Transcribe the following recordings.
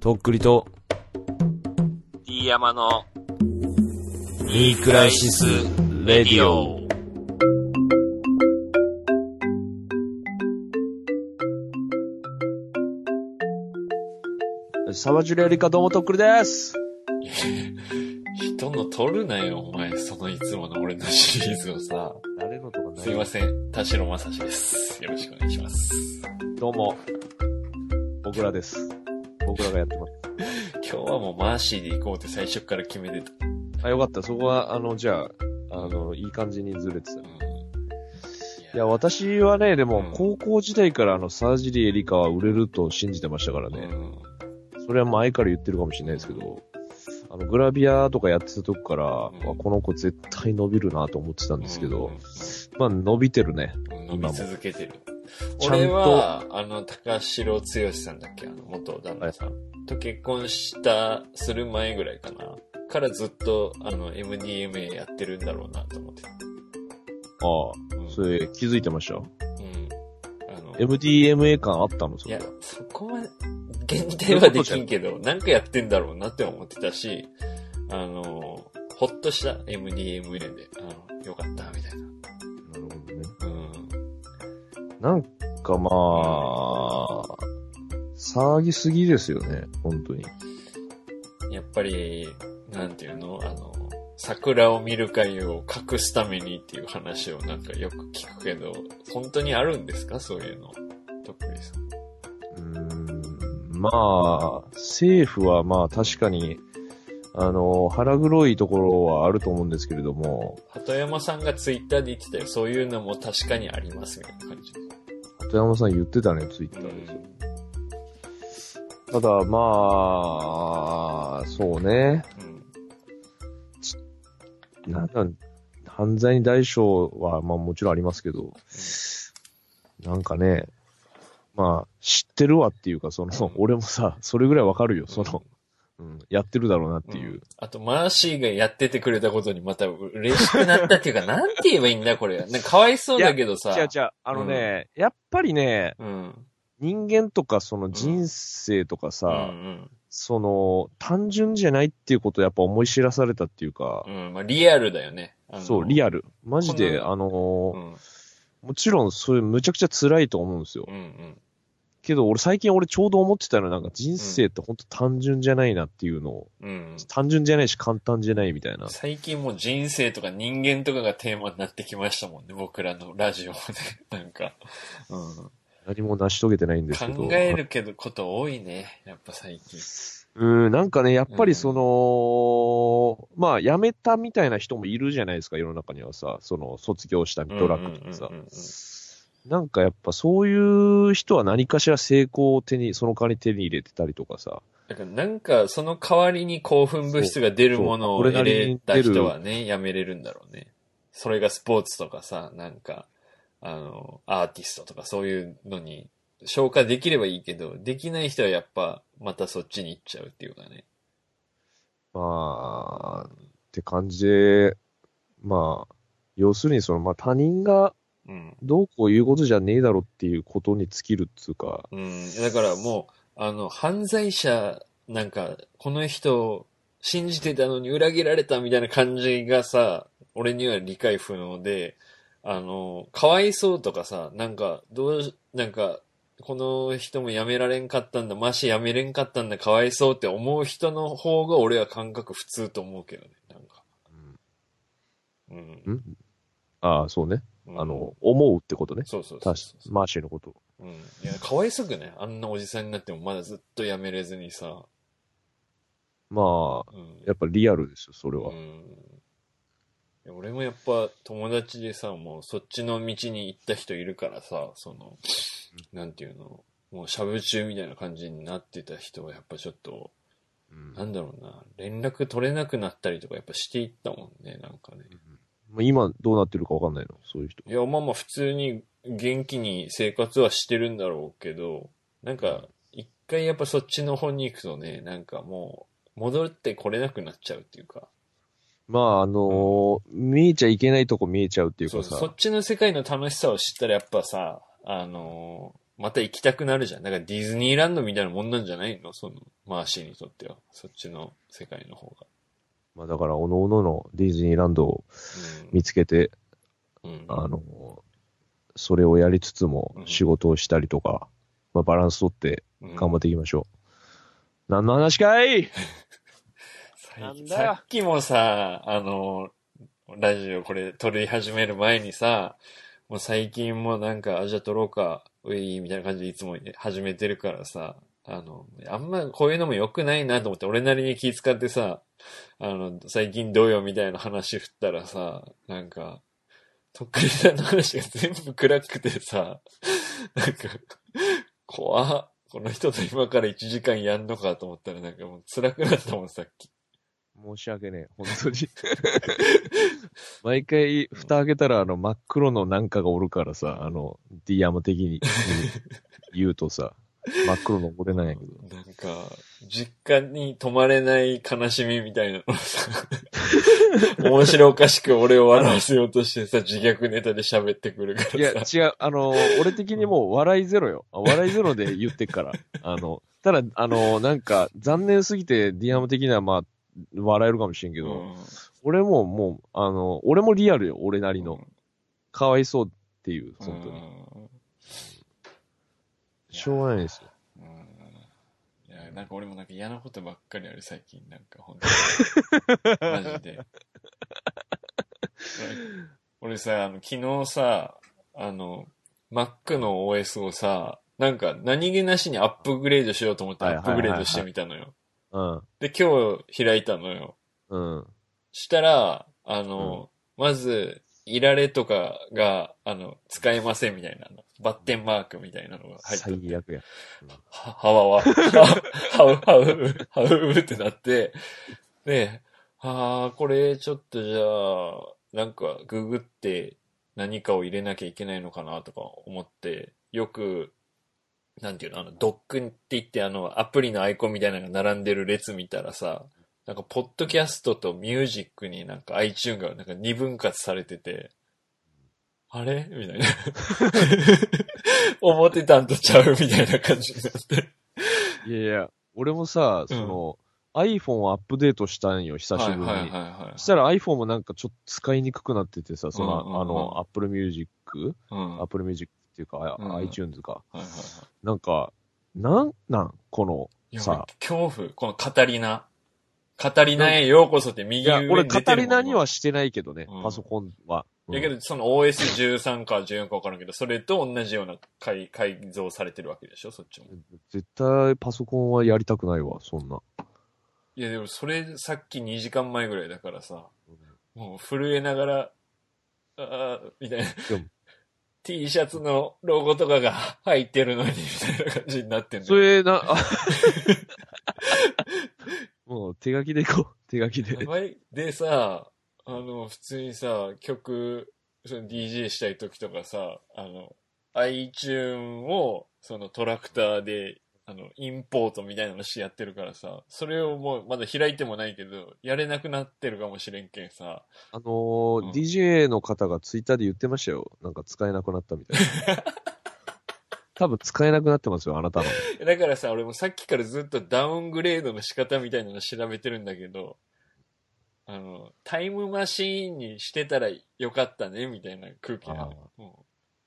とっくりと、D 山のニークライシス・レディオ。サバジュレよりかどうもとっくりです。人の取るなよ、お前。そのいつもの俺のシリーズをさ。誰のとかすいません。田代正史です。よろしくお願いします。どうも。僕らです。僕らがやってます。今日はもうマーシーで行こうって最初から決めてた。あ、よかった。そこは、あの、じゃあ、あの、いい感じにずれてた。うん、いや、私はね、でもうん、高校時代からあの、サージリエリカは売れると信じてましたからね。うんそれは前から言ってるかもしれないですけど、あの、グラビアとかやってた時から、んわこの子絶対伸びるなと思ってたんですけど、うんまあ伸びてるね。伸び続けてる。俺は、あの、高城剛さんだっけ？あの、元旦那さん。と結婚した、する前ぐらいかな。からずっと、あの、MDMA やってるんだろうなと思ってた。あうんあ、それ気づいてました？うん。あの、MDMA 感あったの？そいやそこは、限定はできんけど、なんかやってんだろうなって思ってたし、あの、ほっとした MDMA で、あの、よかった、みたいな。なん。かまあ、騒ぎすぎですよね、本当に。やっぱり、なんていうの？あの、桜を見る会を隠すためにっていう話をなんかよく聞くけど、本当にあるんですか？そういうの。とっくりさん。うーんまあ、政府はまあ確かに、あの、腹黒いところはあると思うんですけれども、鳩山さんがツイッターで言ってたよ。そういうのも確かにありますみたいな感じ。鳩山さん言ってたね、ツイッタうーで。ん。ただ、まあ、そうね。うん。なんだ、犯罪に代償は、まあもちろんありますけど、なんかね、まあ、知ってるわっていうか、その、俺もさ、それぐらいわかるよ、その、うん、やってるだろうなっていう。んあと、マーシーがやっててくれたことにまた嬉しくなったっていうか、なんて言えばいいんだ、これ。なんかかわいそうだけどさ。違う違う、あのね、やっぱりね、うん。人間とかその人生とかさ、うんその、単純じゃないっていうことをやっぱ思い知らされたっていうかう、ん。うん。まあ、リアルだよね。そう、リアル。マジで、あのーうん。もちろんそれむちゃくちゃ辛いと思うんですよ。うんうん。けど俺最近俺ちょうど思ってたのはなんか人生ってほんと単純じゃないなっていうのを、うん。単純じゃないし簡単じゃないみたいな。最近もう人生とか人間とかがテーマになってきましたもんね、僕らのラジオで。なんか、う何も成し遂げてないんですけん。ど。考えるけどこと多いね、やっぱ最近。うん、なんかね、やっぱりその、まあ、辞めたみたいな人もいるじゃないですか、世の中にはさ、その、卒業したドラッグとかさうんうんうんうん。なんかやっぱそういう人は何かしら成功を手に、その代わりに手に入れてたりとかさ。だからなんか、その代わりに興奮物質が出るものをそうそう得れた人はね、やめれるんだろうね。それがスポーツとかさ、なんか、あの、アーティストとかそういうのに消化できればいいけど、できない人はやっぱ、またそっちに行っちゃうっていうかね。まあ、って感じで、まあ、要するにその、まあ他人がうん。どうこう言うことじゃねえだろっていうことに尽きるっつうか、うん。だからもう、あの、犯罪者、なんか、この人を信じてたのに裏切られたみたいな感じがさ、俺には理解不能で、あの、かわいそうとかさ、なんか、どう、なんか、この人も辞められんかったんだ、まし辞めれんかったんだ、かわいそうって思う人の方が俺は感覚普通と思うけどね、なんか。うん。んああ、そうね。うんあの、思うってことね。そうそうそう確そうかマーシーのこと。うん。いや、かわいそうくね。あんなおじさんになってもまだずっと辞めれずにさ。まあ、うん。やっぱリアルですよ、それは。うん。俺もやっぱ友達でさ、もうそっちの道に行った人いるからさ、その、なんていうの、もうしゃぶ中みたいな感じになってた人はやっぱちょっと、うんなんだろうな、連絡取れなくなったりとかやっぱしていったもんね、なんかね。まあ今どうなってるかわかんないの、そういう人。いや、まあまあ普通に元気に生活はしてるんだろうけど、なんか、一回やっぱそっちの方に行くとね、なんかもう、戻ってこれなくなっちゃうっていうか。まあ、あのー見えちゃいけないとこ見えちゃうっていうかさ。そっちの世界の楽しさを知ったらやっぱさ、あのまた行きたくなるじゃん。だからディズニーランドみたいなもんなんじゃないの？その、マーシーにとっては。そっちの世界の方が。まあだから、おのおののディズニーランドをうん。見つけて、うん。あの、それをやりつつもうん仕事をしたりとか、まあバランス取ってうん頑張っていきましょう。何の話かい？な最んだよさっきもさ、あの、ラジオこれ撮り始める前にさ、もう最近もなんか、あ、じゃあ撮ろうか、うい、みたいな感じでいつも始めてるからさ、あの、あんまこういうのも良くないなと思って、俺なりに気遣ってさ、あの、最近どうよみたいな話振ったらさ、なんか、とっくりさんの話が全部暗くてさ、なんか、怖っこの人と今から1時間やんのかと思ったらなんかもう辛くなったもん、さっき。申し訳ねえ、本当に。毎回、蓋開けたら、あの、真っ黒のなんかがおるからさ、あの、ディアム的に言うとさ、真っ黒の俺なんやけど。なんか、実家に泊まれない悲しみみたいなのをさ、面白おかしく俺を笑わせようとしてさ、自虐ネタで喋ってくるかいや、らさ。違う、あの、俺的にもう笑いゼロよ。あ笑いゼロで言ってっから。あの、ただ、あの、なんか、残念すぎて、ディアム的にはまあ、笑えるかもしれんけど、うん俺ももう、あの、俺もリアルよ、俺なりの。かわいそうっていう、本当に。しょうがないですよ。うんうんいや、なんか俺もなんか嫌なことばっかりある最近、なんか本当に。マジで。俺さ、あの、昨日さ、あの、Mac の OS をさ、なんか何気なしにアップグレードしようと思ってアップグレードしてみたのよ。うん。で、今日開いたのよ。うん。したら、あの、まず、いられとかが、あの、使えませんみたいなの。バッテンマークみたいなのが入ってて最悪や。は、はわわ、は、はう、はう、はうってなって、で、ああ、これちょっとじゃあ、なんかググって何かを入れなきゃいけないのかなとか思って、よく、なんていうの、あの、ドックって言ってあの、アプリのアイコンみたいなのが並んでる列見たらさ、なんか、ポッドキャストとミュージックになんか iTune がなんか二分割されてて、あれ？みたいな。思ってたんとちゃう？みたいな感じになって。いやいや、俺もさ、その、iPhone をアップデートしたんよ、久しぶりに。はいはいはいはいそしたら iPhone もなんかちょっと使いにくくなっててさ、その、うんうんうんあの、Apple Music、うん。Apple Music っていうか、あうん iTunes か。はいはいはい。なんか、なんなん？この、さ恐怖。このカタリナ。カタリナへようこそってい右上、に出てるもんリナにはしてないけどね、うんパソコンは。うんだけど、その OS13 か14か分からんけど、それと同じような改改造されてるわけでしょ、そっちも。絶対パソコンはやりたくないわ、そんな。いや、でもそれさっき2時間前ぐらいだからさ、もう震えながら、あーみたいなでも。T シャツのロゴとかが入ってるのに、みたいな感じになってんその。れな、あもう手書きでいこう、手書きで。でさ、あの、普通にさ、曲、その DJ したい時とかさ、あの、iTune を、そのトラクターで、あの、インポートみたいなのしてやってるからさ、それをもうまだ開いてもないけど、やれなくなってるかもしれんけんさ、あのーうん DJ の方がツイッターで言ってましたよ。なんか使えなくなったみたいな。多分使えなくなってますよ、あなたの。だからさ、俺もさっきからずっとダウングレードの仕方みたいなの調べてるんだけど、あの、タイムマシーンにしてたらよかったね、みたいな空気なの。うん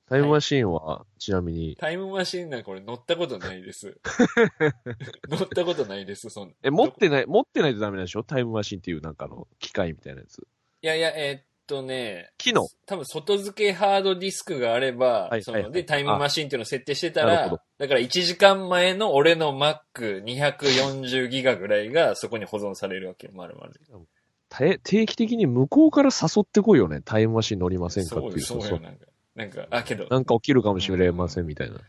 タイムマシーンは、ちなみに、タイムマシーンなんか俺乗ったことないです。乗ったことないです、そんな。え、持ってない、持ってないとダメなんでしょ？タイムマシーンっていうなんかの機械みたいなやつ。いやいや、えーっとね、機能？多分外付けハードディスクがあれば、そのはいはいはいでタイムマシーンっていうのを設定してたらなるほど、だから1時間前の俺の Mac240 ギガぐらいがそこに保存されるわけよ、丸々。て定期的に向こうから誘ってこいよね。タイムマシーン乗りませんかっていう。そうよ、そうよ、なんか。なんか、あ、けど、なんか起きるかもしれませんみたいな。い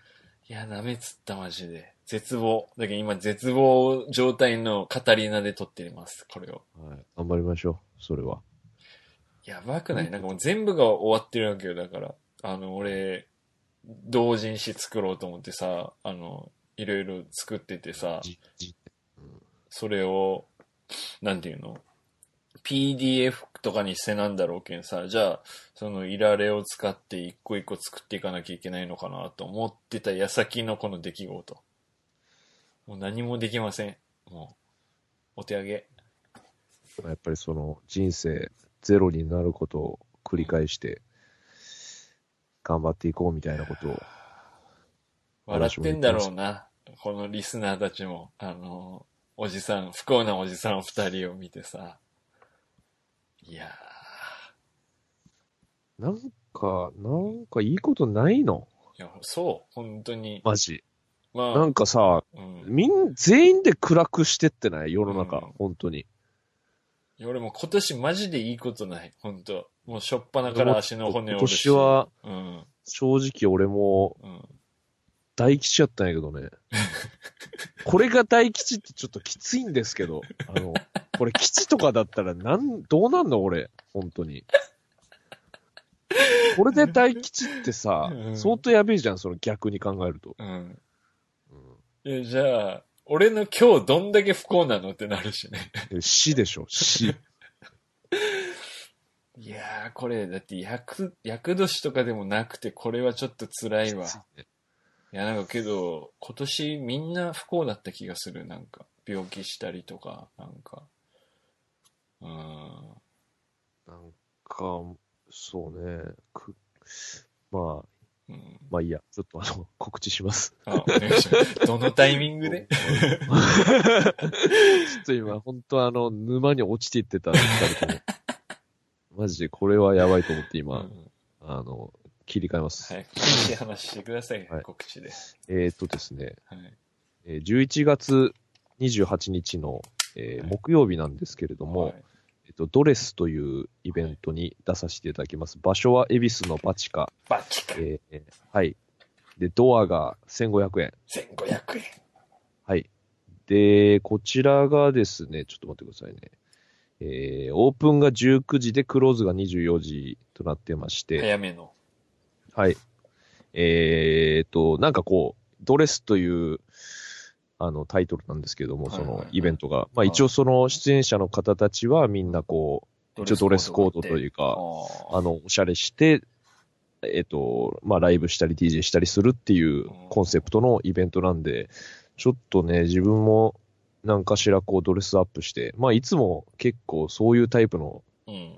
や、ダメっつった、マジで。絶望。だけど今、絶望状態のカタリナで撮っています、これを。はい。頑張りましょう。それは。やばくない？なんかもう全部が終わってるわけよ、だから。あの、俺、同人誌作ろうと思ってさ、あの、いろいろ作っててさ、それを、なんていうの？PDF とかにしてなんだろうけんさ、じゃあ、そのいられを使って一個一個作っていかなきゃいけないのかなと思ってた矢先のこの出来事。もう何もできません。もう、お手上げ。やっぱりその人生ゼロになることを繰り返して、頑張っていこうみたいなことを。笑ってんだろうな。このリスナーたちも、あの、おじさん、不幸なおじさん二人を見てさ。いやなんか、なんかいいことないの？ー、いや、そう、本当に。マジ。まあ、なんかさ、うん。みん、全員で暗くしてってない？世の中、うん本当に。俺も今年マジでいいことない。本当もうしょっぱなから足の骨折るし。今年は、うん。正直俺もうん。大吉やったんやけどね。これが大吉ってちょっときついんですけど、あの、これ吉とかだったらなん、どうなんの俺、本当に。これで大吉ってさう、ん相当やべえじゃん、その逆に考えると。うん。うんいや、じゃあ、俺の今日どんだけ不幸なのってなるしね。え死でしょ、死。いやー、これ、だって、役、役年とかでもなくて、これはちょっと辛いわ。いや、なんかけど、今年みんな不幸だった気がする。なんか、病気したりとか、なんか。うーん。なんか、そうね、く、まあ、うん。まあいいや、ちょっとあの、告知します。あ、お願いします。どのタイミングで？ちょっと今、本当あの、沼に落ちていってた、二人とも。マジでこれはやばいと思ってう今、んあの、切り替えます。はい。告知で話してください。はい告知で。えーっとですね、はい。えー11月28日の、えーはい木曜日なんですけれども、はいと、ドレスというイベントに出させていただきます。場所は恵比寿のバチカ。バチか。えーはい。で、ドアが1500円。1500円。はい。で、こちらがですね、ちょっと待ってくださいね。えー、オープンが19時でクローズが24時となってまして、早めの。はい。えーと、なんかこう、ドレスという、あの、タイトルなんですけども、そのイベントが。まあはい一応その出演者の方たちはみんなこう、一応ドレスコードというか、ああの、おしゃれして、えっ、と、まあライブしたり DJ したりするっていうコンセプトのイベントなんで、ちょっとね、自分も何かしらこうドレスアップして、まあいつも結構そういうタイプのうん。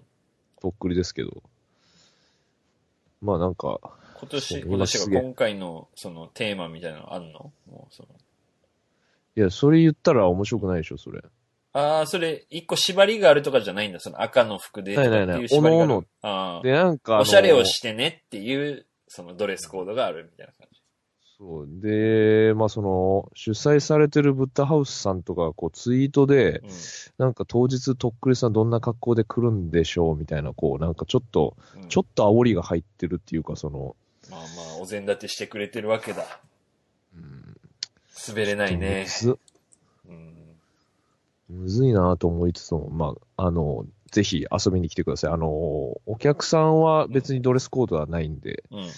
とっくりですけど、まあなんか、今年、今年が今回のそのテーマみたいなのあんの？もうそのいや、それ言ったら面白くないでしょ、それ。ああ、それ、一個縛りがあるとかじゃないんだ。その赤の服でないないない。おのおのあで、なんかおしゃれをしてねっていう、そのドレスコードがあるみたいな感じ。そう。で、まあその、主催されてるブッダハウスさんとか、こうツイートで、うんなんか当日とっくりさんどんな格好で来るんでしょうみたいな、こう、なんかちょっと、うんちょっと煽りが入ってるっていうか、その、まあまあ、お膳立てしてくれてるわけだ。うん滑れないねうん。むずいなと思いつつも、まあ、あの、ぜひ遊びに来てください。あの、お客さんは別にドレスコードはないんで、うん。よ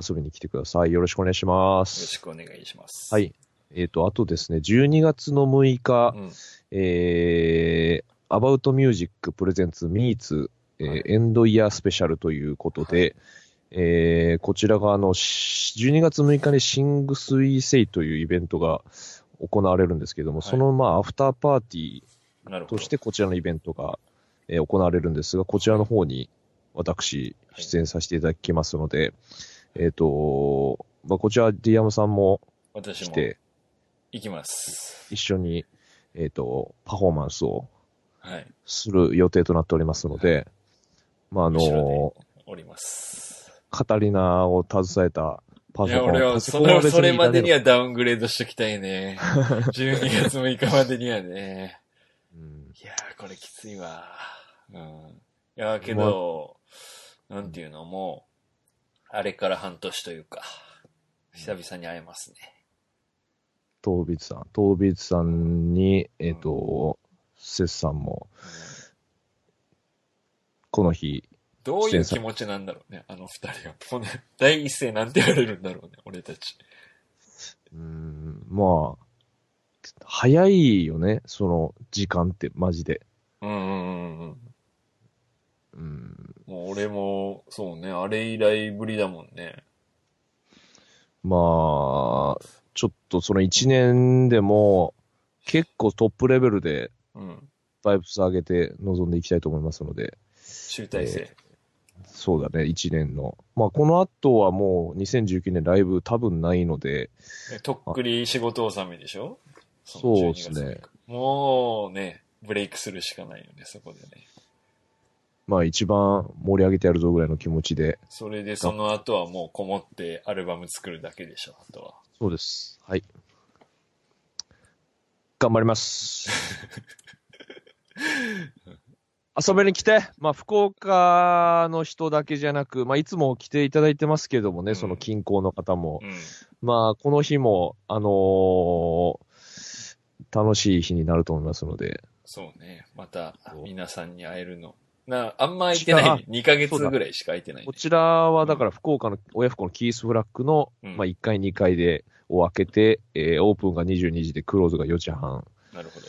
遊びに来てください。よろしくお願いしまろす。しくお願いします。は。い。えっ、と、あとですね、12月の6日、うん。えー、About Music Presents Meets、えーはい End Year Special ということで、えー、こちらがあの、し12月6日にシングスイセイというイベントが行われるんですけども、はいそのまあ、アフターパーティ。ーとしてこちらのイベントが、えー行われるんですが、こちらの方に私、はい出演させていただきますので、えっ、と、まあ、こちら、ディアムさんも来て、行きます。一緒に、えっ、と、パフォーマンスをはい。する予定となっておりますので、まあ、あの、おります。カタリナを携えたパいや、ソコン。俺は、パその、ソコン別それまでには。はダウングレードしときたいね。12月6日までにはね。うんいやー、これきついわ。うん。いやー、けど、なんていうのもう、あれから半年というか、久々に会えますね。東ビさん。東ビさんに、えっ、と、セスさんも、この日、どういう気持ちなんだろうね、あの二人は。この 第一声なんて言われるんだろうね、俺たち。うん、まあ、早いよね、その時間って、マジで。うんうんうんうん。俺も、そうね、あれ以来ぶりだもんね。まあ、ちょっとその1年でも、結構トップレベルでうん。バイブス上げて臨んでいきたいと思いますので、集大成。そうだね、1年の。まあ、この後はもう2019年ライブ多分ないので、えとっくり仕事納めでしょ？そうっすね。その12月もうね、ブレイクするしかないよね、そこでね。まあ一番盛り上げてやるぞぐらいの気持ちで、それでその後はもうこもってアルバム作るだけでしょ、あとは。そうです。はい。頑張ります。遊びに来て、まあ、福岡の人だけじゃなく、まあ、いつも来ていただいてますけどもね、うんその近郊の方も。うん。まあ、この日も、あのー楽しい日になると思いますので、そうね。また皆さんに会えるの。な、あんま空いてない、ね。2ヶ月ぐらいしか空いてない、ねこ。ちらはだから福岡の親不孝のキースフラッグの、うんまあ、1階2階でを開けて、えーオープンが22時でクローズが4時半。なるほど。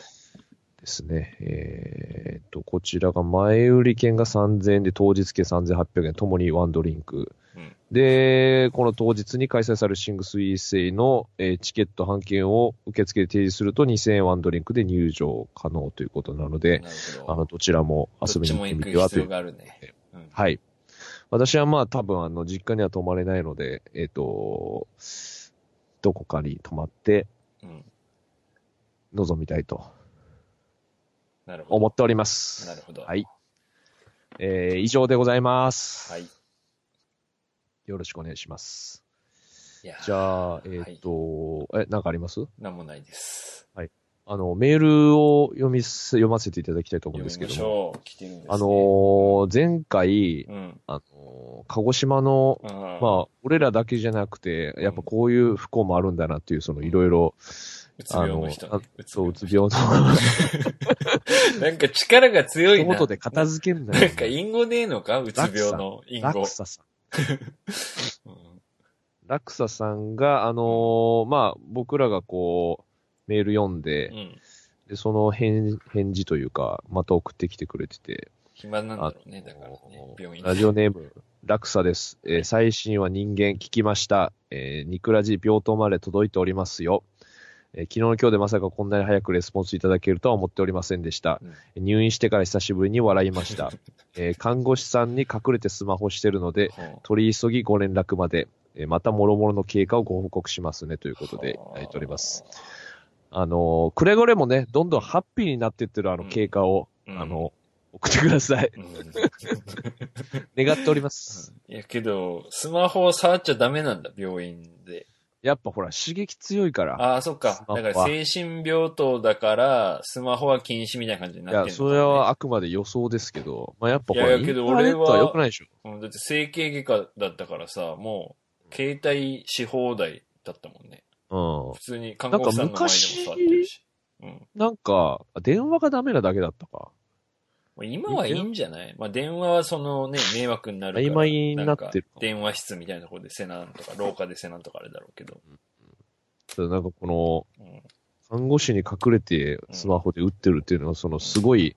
ですね。えーっと、こちらが前売り券が3000円で当日券3800円、ともにワンドリンク。うんで、この当日に開催されるシングスイーセイの、えーチケット半券を受付で提示すると2000円ワンドリンクで入場可能ということなので。あの、どちらも遊びに行ってみてはという。はい。私はまあ多分あの、実家には泊まれないので、えーっと、どこかに泊まってうん。臨みたいと。思っております。なるほど。はい。えー、以上でございます。はい。よろしくお願いします。じゃあ、えーっと、え、なんかあります？なんもないです。あの、メールを読みす、読ませていただきたいと思うんですけども。ょう。来てるんです、ね。あのー前回、うん。あのー鹿児島の、うん。まあ、俺らだけじゃなくて、やっぱこういう不幸もああるんだなっていう、そのいろいろ、うつ病の人。そう、うつ病病の。なんか力が強いな。一言で片付けんななんか隠語ねえのか？うつ病の隠語ラク。サさん ラクサさんが、あのーまあ、僕らがこう、メール読んで、うん。で、その返返事というか、また送ってきてくれてて、暇なんだろうね。だからね。病院ラジオネーム、ラクサです。えー最新は人間聞きました。えーニクラジ病棟まで届いておりますよ。えー昨日の今日でまさかこんなに早くレスポンスいただけるとは思っておりませんでした。入院してから久しぶりに笑いました。えー看護師さんに隠れてスマホしてるので、取り急ぎご連絡まで、えーまた諸々の経過をご報告しますねということで、いただいております。。あのーくれぐれもね、どんどんハッピーになってってるあのうん経過を、うんあの、送ってください。うん 願っております。いやけど、スマホを触っちゃダメなんだ、病院で。やっぱほら、刺激強いから。ああ、そっかだから精神病棟だから、スマホは禁止みたいな感じになってるのかそれはあくまで予想ですけど、まあ、やっぱほら、いやいやけどインターネットは俺は良くないでしょ。うんだって整形外科だったからさ、もう、携帯し放題だったもんね。うん普。通に看護師さんの前でも触ってるし。うん。なんか、電話がダメなだけだったか。まあ今はいいんじゃない？まあ電話はそのね、迷惑になるから。曖昧になってるんか電話室みたいなところでせなんとか、廊下でせなんとかあれだろうけど。なんかこの、うん。看護師に隠れてスマホで打ってるっていうのは、そのすごい、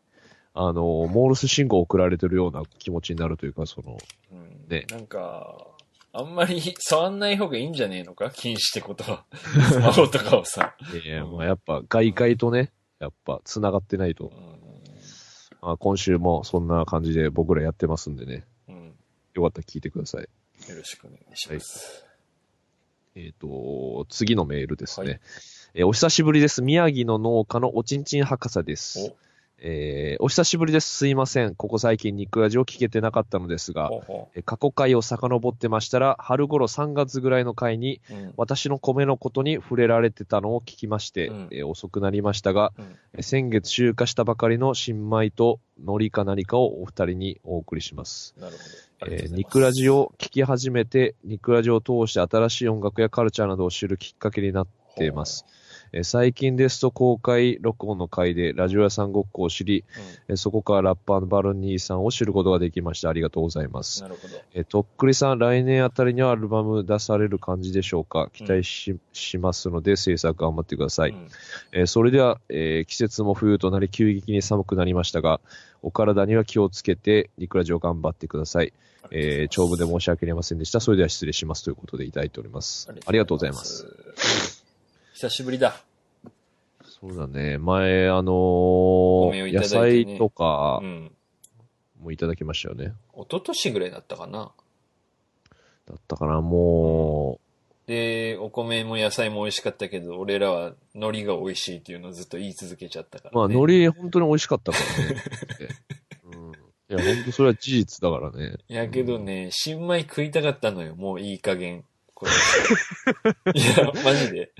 あの、モールス信号送られてるような気持ちになるというか、その、うん、ねなんか、あんまり触んない方がいいんじゃねえのか？禁止ってことは。スマホとかをさ。いや、まあやっぱ外界とね、やっぱ繋がってないとう。ん。まあ、今週もそんな感じで僕らやってますんでね。うん。よかったら聞いてください。よろしくお願いします。えっ、と、次のメールですね。はいえーお久しぶりです。宮城の農家のおちんちん博士です。えーお久しぶりです。すいません。ここ最近ニクラジを聞けてなかったのですが、ほうほえー過去回を遡ってましたら、春頃3月ぐらいの回に、う。うん。私の米のことに触れられてたのを聞きまして、うんえー遅くなりましたが、うんえー先月集荷したばかりの新米と海苔か何かをお二人にお送りします。なるえーニクラジを聞き始めて、ニクラジを通して新しい音楽やカルチャーなどを知るきっかけになっています。。え最近ですと公開録音の回でラジオ屋さんごっこを知り、えーそこからラッパーのバルニーさんを知ることができました。ありがとうございます。なるほど。えーとっくりさん、来年あたりにはアルバム出される感じでしょうか？期待し,、しますので、制作頑張ってください。うんえーそれでは、えー季節も冬となり急激に寒くなりましたが、お体には気をつけて、ニクラジオ頑張ってください。えー長文で申し訳ありませんでした。それでは失礼しますということでいただいております。ありがとうございます。。久しぶりだ。そうだね。前、あのー野菜とかうん。もいただきましたよね。一昨年ぐらいだったかな。だったかな、もで、お米も野菜も美味しかったけど、俺らは海苔が美味しいっていうのをずっと言い続けちゃったかう、まあ、ら、ね。海苔本当に美味しかったからね。うん。いや、本当それは事実だからね。やけどね、新米食いたかったのよ。もういい加減。これ。いや、マジで。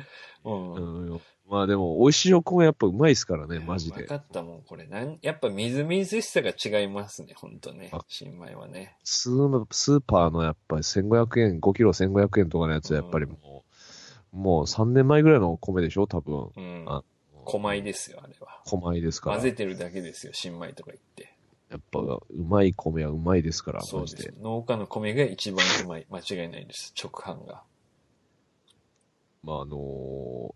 うん。うん。まあでも、美味しいお米やっぱうまいですからね、マジで分か。ったもん、これ。なんやっぱみずみずしさが違いますね、ほんとねあ。新米はね。スースーパーのやっぱり1500円、5キロ1500円とかのやつはやっぱりもう、もう3年前ぐらいの米でしょ多分。うんあ。小米ですよ、あれは。小米ですから。混ぜてるだけですよ、新米とか言って。やっぱ、うまい米はうまいですから、そうです。農家の米が一番うまい。間違いないです。直販が。まああの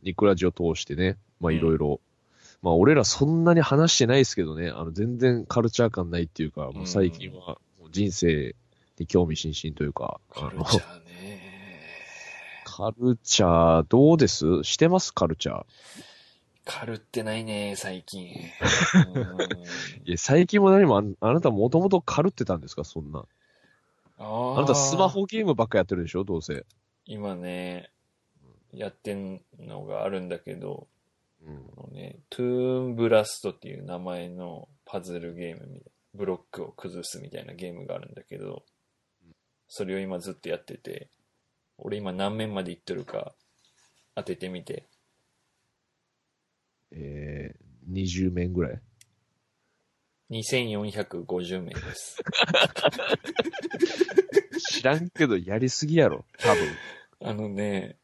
ーニクラジを通してね、まあいろいろ、まあ俺らそんなに話してないですけどね、あの全然カルチャー感ないっていうか、もう最近は人生に興味津々というか、カルチャーね。カルチャーどうです？してます？カルチャー。カルってないね、最近。う んいや、最近も何もあん、あなたもともとカルってたんですか？そんな。ああなたスマーホゲームばっかやってるでしょ？どうせ。今ね、やってんのがあるんだけど、うん。このね、トゥーンブラストっていう名前のパズルゲームみたいな、ブロックを崩すみたいなゲームがあるんだけど、それを今ずっとやってて、俺今何面までいってるか当ててみて。えー、20面ぐらい？2450面です。知らんけどやりすぎやろ。多分。あのね、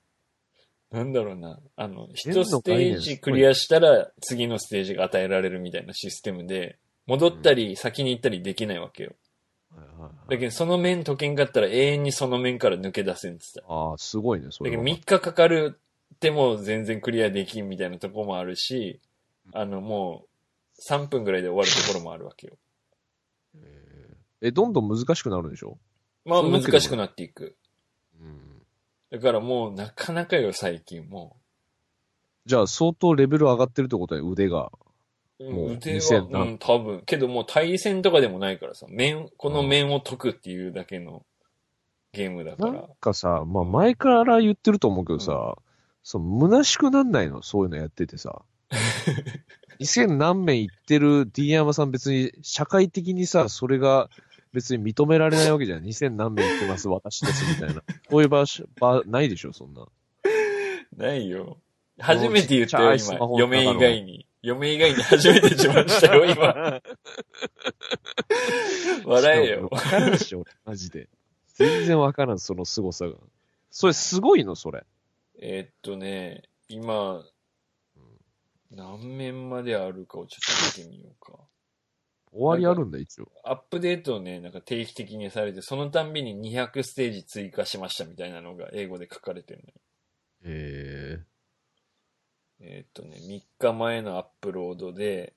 なんだろうな、あの、一ステージクリアしたら次のステージが与えられるみたいなシステムで、戻ったり先に行ったりできないわけよ。だけどその面解けんかったら永遠にその面から抜け出せんって言ってた。ああ、すごいね、そだけどれは。3日かかるっても全然クリアできんみたいなとこもあるし、あのもう3分ぐらいで終わるところもあるわけよ。え、どんどん難しくなるんでしょ？まあ難しくなっていく。うん。だからもうなかなかよ最近もじゃあ相当レベル上がってるってことは腕が。う。もう腕は、2000なうん、多分。けどもう対戦とかでもないからさ、面、この面を解くっていうだけのゲームだかなんら。かさ、まあ前から言ってると思うけどさ、そう、虚しくなんないの？そういうのやっててさ。2000何面いってる D 山さん別に社会的にさ、それが別に認められないわけじゃん。2000何面いってます、私です、みたいな。こういう場所、場ないでしょ、そんな。ないよ。初めて言ったよ、今。嫁以外に。嫁以外に 初めて自慢したよ、今。笑えよ。わからんし、俺、マジで。全然わからん、その凄さが。それすごいの、それ。えーっとね、今、何面まであるかをちょっと見てみようか。終わりあるんだ、一応。アップデートをね、なんか定期的にされて、そのたんびに200ステージ追加しましたみたいなのが英語で書かれてるのよ。へえーっとね、3日前のアップロードで、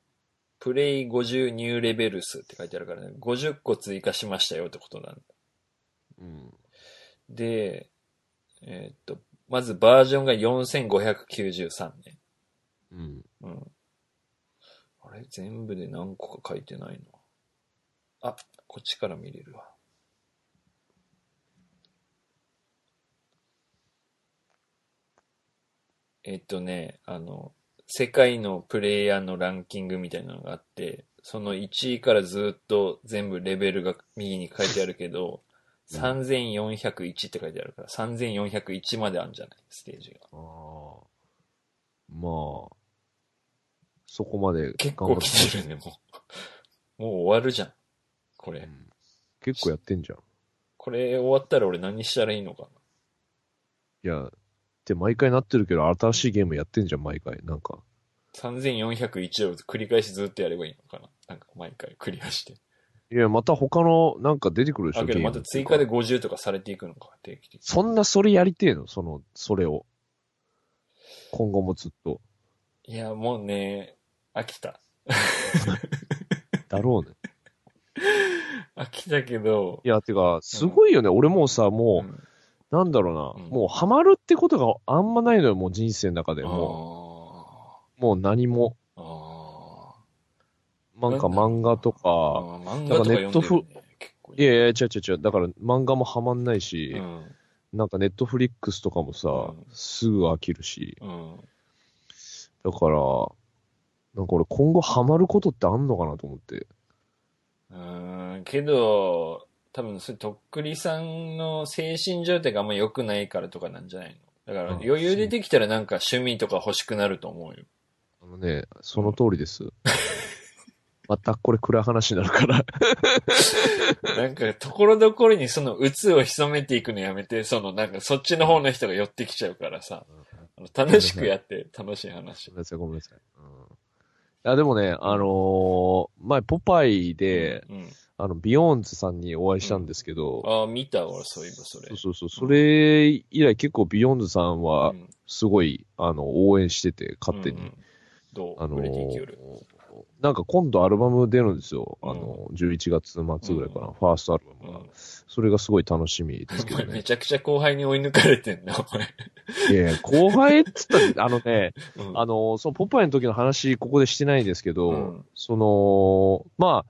プレイ50ニューレベルスって書いてあるからね、50個追加しましたよってことなんだ。え。うん。で、えーっと、まずバージョンが4593ね。うん。うん。あれ？全部で何個か書いてないの？あ、こっちから見れるわ。えっとね、あの、世界のプレイヤーのランキングみたいなのがあって、その1位からずっと全部レベルが右に書いてあるけど、うん3401って書いてあるから、3401まであるんじゃない？ステージが。ああ。まあ、そこまで結構来てるね、もう。もう終わるじゃん。これ。うん結構やってんじゃん。これ終わったら俺何したらいいのかいや、って毎回なってるけど、新しいゲームやってんじゃん、毎回。なんか。3401を繰り返しずっとやればいいのかななんか毎回クリアして。いや、また他のなんか出てくるでしょ、あ、けどまた追加で50とかされていくのか、定期的に。そんなそれやりてえの？その、それを。今後もずっと。いや、もうね、飽きた。だろうね。飽きたけどい、や、てか、すごいよね。俺もうさ、もう、んなんだろうな、うんもうハマるってことがあんまないのよ、もう人生の中で。もう、もう何も。なんか漫画とー。か、あー漫画とか読んでる、ね。いやいや、違う違う違う。だから漫画もハマんないし、うん。なんかネットフリックスとかもさ、うんすぐ飽きるし。うん。だから、なんか俺今後ハマることってあんのかなと思って。うーん、けど、多分それ、とっくりさんの精神状態があんま良くないからとかなんじゃないの？だからうん余裕出てきたらなんか趣味とか欲しくなると思うよ。あのね、その通りです。またこれ暗い話になるから。なんか、ところどころにその鬱を潜めていくのやめて、そのなんかそっちの方の人が寄ってきちゃうからさ、あの楽しくやって、楽しい話ごめん。なさい、ごめんなさい。うん、いや、でもね、あのー前、ポパイで、うん。あの、ビヨーンズさんにお会いしたんですけど、ああ、見たわ、そういえばそれ。そうそうそう、それ以来結構ビヨーンズさんはう、ん。すごい、あの、応援してて、勝手に。うんうん。どう？あのーなんか今度アルバム出るんですよ。あの、11月末ぐらいかな、うんファーストアルバムが。うんそれがすごい楽しみですけどね。めちゃくちゃ後輩に追い抜かれてんな、お前。いや後輩っつったら、あのね、うんあの、そのポパイの時の話、ここでしてないんですけど、うんその、ま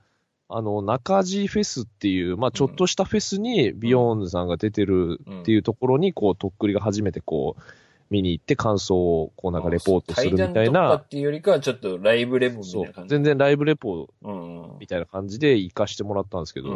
あ、あの、中地フェスっていう、まあ、ちょっとしたフェスにビヨーンズさんが出てるっていうところに、こう、とっくりが初めてこう、見に行って感想を、こう、なんかレポートするみたいなっ、ていうよりかはちょっとライブレポみたそいうな感、じ。全然ライブレポ。みたいな感じで行かしてもらったんですけど、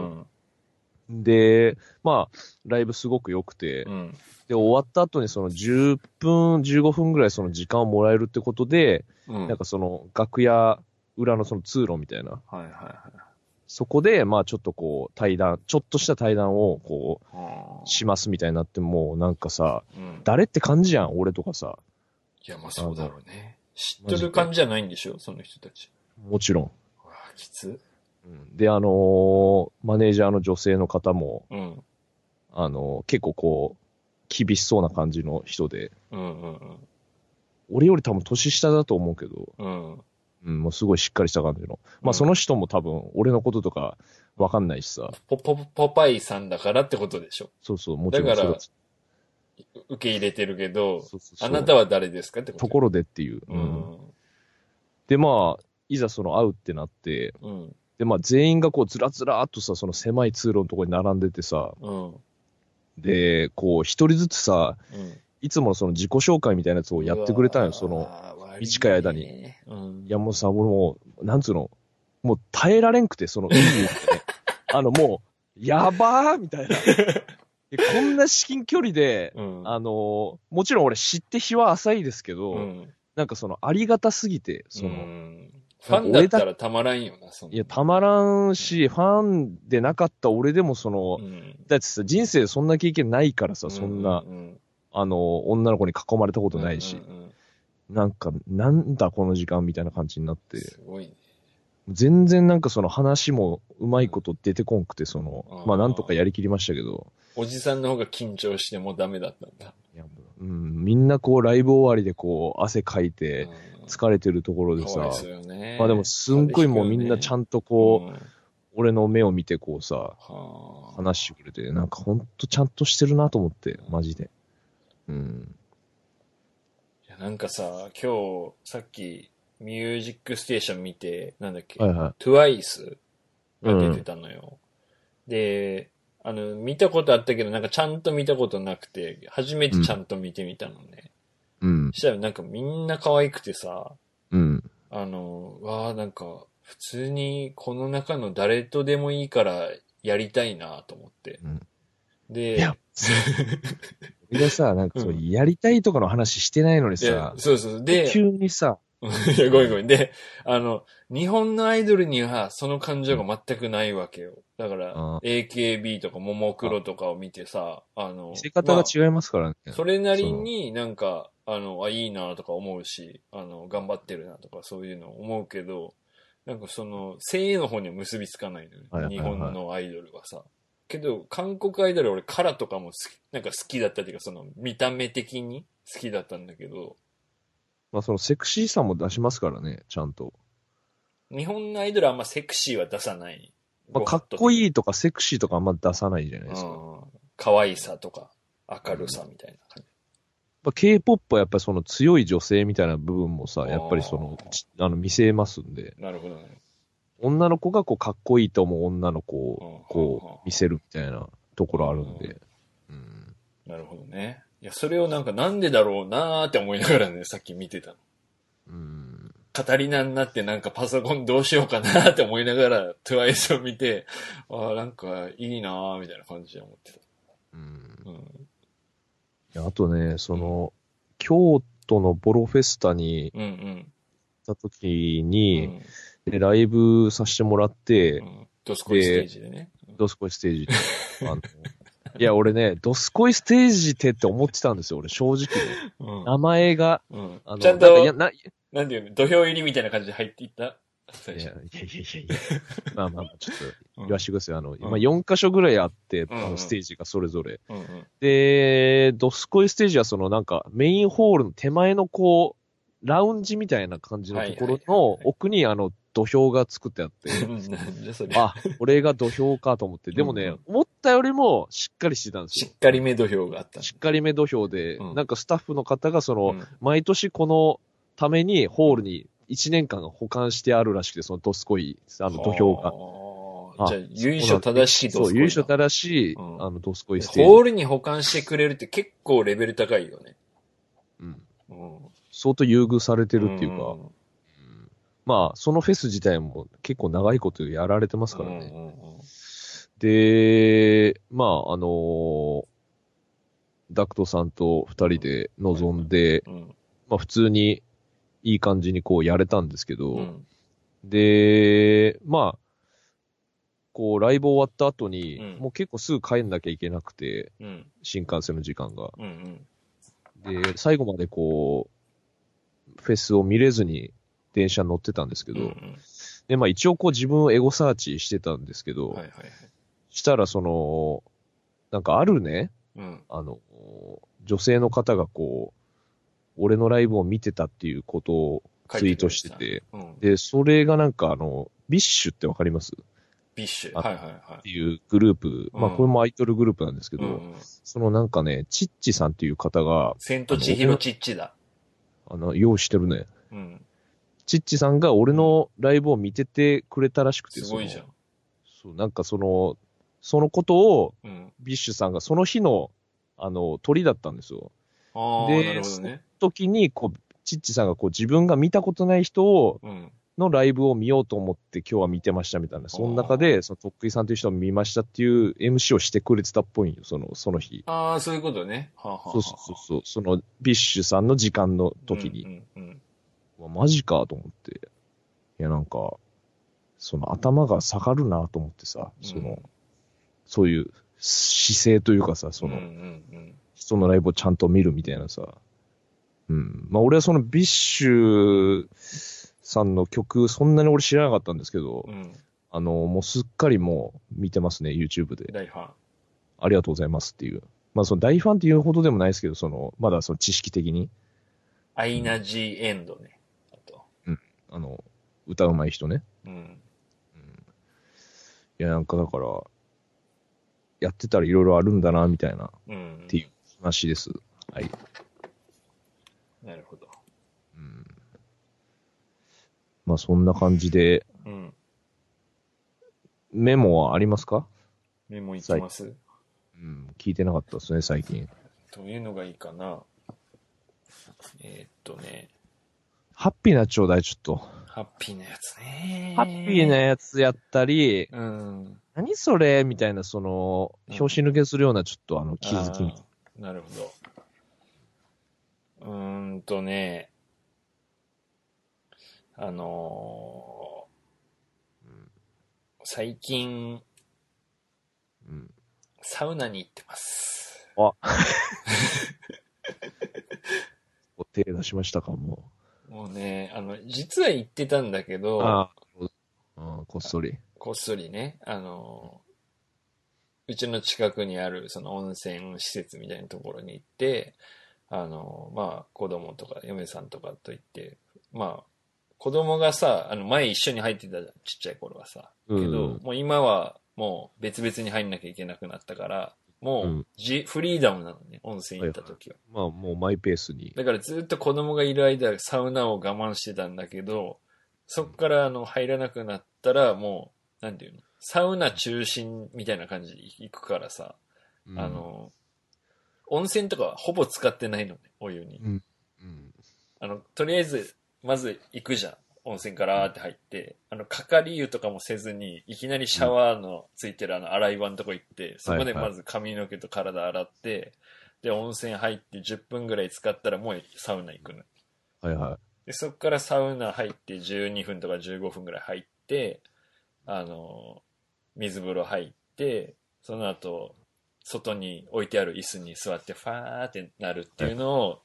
うん。で、まあ、ライブすごく良くて、うん。で、終わった後にその10分、15分ぐらいその時間をもらえるってことで、うん。なんかその楽屋裏のその通路みたいな、はいはいはい。そこで、まあちょっとこう対談、ちょっとした対談をこあうしますみたいになってもうなんかさ、ーうん。誰って感じやん、俺とかさ。いや、まあそうだろうね。知っとる感じじゃないんでしょ、その人たち。もちろん。うわあきつ。うんで、あのーマネージャーの女性の方も、うん。あのー結構こう、厳しそうな感じの人で、うんうん俺より多分年下だと思うけど、うん。うん。うん、もうすごいしっかりした感じの。まあその人も多分俺のこととかわかんないしさ、ポポポパイさんだからってことでしょ。そうそう、もちろんだから受け入れてるけど、そうそうそうあなたは誰ですかってことところでっていう。ううんん。で、まあ、いざその会うってなって、うん。で、まあ全員がこうずらずらーっとさ、その狭い通路のところに並んでてさ、うん。で、こう一人ずつさ、うん。いつものその自己紹介みたいなやつをやってくれたんよ、その、の短い間に。うん。山本さん、俺もう、なんつうの、もう耐えられんくて、その、ね あのもう、やばーみたいな。でこんな至近距離で、うん。あのもちろん俺知って日は浅いですけど、うん。なんかそのありがたすぎて、その、うんファンだったらたまらんよな、そんないや、たまらんし、ファンでなかった俺でもその、うんだってさ、人生でそんな経験ないからさ、そんな、うんあの、女の子に囲まれたことないし、うんうんなんか、なんだこの時間みたいな感じになっうんて、すごいね。全然なんかその話もうまいこと出てこんくて、そのまあなんとかやりきりましたけど、おじさんの方が緊張してもうダメだったんだ。いやうん、みんなこうライブ終わりでこう汗かいてうん疲れてるところでさうよね。まあでもすんごいもうみんなちゃんんとこう、うん俺の目を見てこうさ、はあ話してくれて、なんかほんとちゃんとしてるなと思って、マジで。うん。なんかさ、今日、さっき、ミュージックステーション見て、なんだっけ、はいは TWICE が出てたのよ。で、あの、見たことあったけど、なんかちゃんと見たことなくて、初めてちゃんと見てみたのね。い。うん。したらなんかみんな可愛くてさ、うん。あの、わあなんか、普通にこの中の誰とでもいいからやりたいなと思って。うんで、いや、俺がさ、なんかそうう、やりたいとかの話してないのにでさ、そうそう。で、急にさ、いや、ごめんごめん。で、あの、日本のアイドルにはその感情が全くないわけよ。だからあ、AKB とかももクロとかを見てさ、あの、見せ方が違いますからね。まあそれなりになんか、あの、あ、いいなとか思うし、あの、頑張ってるなとかそういうの思うけど、なんかその、声優の方には結びつかないのよ、はいはいはい日本のアイドルはさ。けど、韓国アイドル俺カラとかも好き、なんか好きだったっていうか、その、見た目的に好きだったんだけど、まあそのセクシーさも出しますからね、ちゃんと。日本のアイドルはあんまセクシーは出さない。まあ、かっこいいいとかセクシーとかあんま出さないじゃないですか。うん。可愛さとか、明るさみたいな感じ。まあ、K-POP はやっぱりその強い女性みたいな部分もさ、やっぱりそのあの見せますんで、なるほどね。女の子がこうかっこいいと思う女の子をうんこう見せるみたいなところあるんで。うん。なるほどね。いや、それをなんかなんでだろうなーって思いながらね、さっき見てたの。うん。カタリナになってなんかパソコンどうしようかなって思いながら TWICE を見て、ああ、なんかいいなーみたいな感じで思ってた。うんうん。いやあとね、その、京都のボロフェスタにうんうん。行った時うに、んでライブさせてもらって、うん。ドスコイステージでね。ドスコイステージで。あのいや、俺ね、ドスコイステージってって思ってたんですよ、俺、正直ね。うん。名前が、うんあの、ちゃんなんな、いなんていうの、土俵入りみたいな感じで入っていった？最や、い初。やいやいやいや。まあまあまあ、ちょっとうん言わしてください。あの、ん今4箇所ぐらいあって、うんあのステージがそれぞれ。うんうん。で、ドスコイステージはそのなんかメインホールの手前のこう、ラウンジみたいな感じのところの奥にあの土俵が作ってあって。あ、これが土俵かと思って。でもね、思ったよりもしっかりしてたんですよ。しっかりめ土俵があった。しっかりめ土俵で、うんなんかスタッフの方がその、うん毎年このためにホールに1年間保管してあるらしくて、そのドスコイ、あの土俵が。じゃあ、由緒正しいドスコイそう、だ優勝正しい、うんあの、ドスコイステージ。ホールに保管してくれるって結構レベル高いよね。うんうん。相当優遇されてるっていうか、んまあ、そのフェス自体も結構長いことやられてますからね。うんうんうん。で、まあ、あのーダクトさんと二人で臨んで、うん。まあ普通にいい感じにこうやれたんですけど、うん。で、まあ、こうライブ終わった後に、うん。もう結構すぐ帰んなきゃいけなくて、うん。新幹線の時間が。うんうん。で、最後までこう、フェスを見れずに電車に乗ってたんですけど、うんうんで、まあ一応こう自分をエゴサーチしてたんですけど、はいはいはい。したらその、なんかあるね、うんあの、女性の方がこう、俺のライブを見てたっていうことをツイートしてて、うん。で、それがなんかあの、ビッシュってわかります？っビッシュ。あはいはいはていうグループ、まあうんこれもアイドルグループなんですけい。ど、うんうんそのなんかね、チッチさんっていう方が、セントチヒロ・チッチだ。あの、用意してるね。うん。チッチさんが俺のライブを見ててくれたらしくて、すごいじゃんその。そう、なんかその、そのことをうん。ビッシュさんがその日の、あの、トリだったんですよ。ああ、でなるほどね。時に、こう、チッチさんがこう自分が見たことない人を、うん。のライブを見ようと思って今日は見てましたみたいな。その中で、そのとっくりさんという人を見ましたっていう MC をしてくれてたっぽいんよ、その、その日。ああ、そういうことね。はあ、はあはあ、そうそうそうそのビッシュさんの時間の時に。うんうんマジかと思って。いや、なんか、その頭が下がるなと思ってさ、その、うんそういう姿勢というかさ、その、うんうんうん人のライブをちゃんと見るみたいなさ。うん。まあ俺はその BiSH さんの曲、そんなに俺知らなかったんですけど、うん。あの、もうすっかりもう見てますね、YouTube で。大ファン。ありがとうございますっていう。まあその大ファンっていうほどでもないですけど、その、まだその知識的に、アイナ・ジ・エンドね。あの、歌うまい人ね。うん。いや、なんかだから、やってたらいろいろあるんだな、みたいな、うん。っていう話です。はい。なるほど。うん。まあそんな感じで、うん。メモはありますか？メモいきます？うん、聞いてなかったですね、最近。どういうのがいいかな？えーっとね、ハッピーなちょうだい、ちょっと。ハッピーなやつね。ハッピーなやつやったり、うん。何それみたいな、その、うん拍子抜けするような、ちょっとあの、気づきなるほど。うーんとね、あのーうん最近、うん。サウナに行ってます。お手出しましたか、ももうね、あの、実は行ってたんだけう。ど、ああ、うん、こっそり。こっそりね、あの、うちの近くにあるその温泉施設みたいなところに行って、あの、まあ、子供とか嫁さんとかと行って、まあ、子供がさ、あの、前一緒に入ってたじゃん、ちっちゃい頃はさ。けど、うんもう今はもう別々に入んなきゃいけなくなったから、もううんじ、フリーダムなのね、温泉行った時は。まあ、もうマイペースに。だからずっと子供がいる間、サウナを我慢してたんだけど、そっからあの入らなくなったら、もう、なんていうの、サウナ中心みたいな感じで行くからさ、うんあ、の、温泉とかはほぼ使ってないのね、お湯に。うん。うん。あの、とりあえず、まず行くじゃん。温泉からーって入って、あの、かかり湯とかもせずに、いきなりシャワーのついてるあの、洗い場のとこ行って、そこでまず髪の毛と体洗って、で、温泉入って10分ぐらい使ったらもうサウナ行くの。はいはで、そっからサウナ入って12分とか15分ぐらい入って、あの、水風呂入って、その後、外に置いてある椅子に座ってファーってなるっていうのを、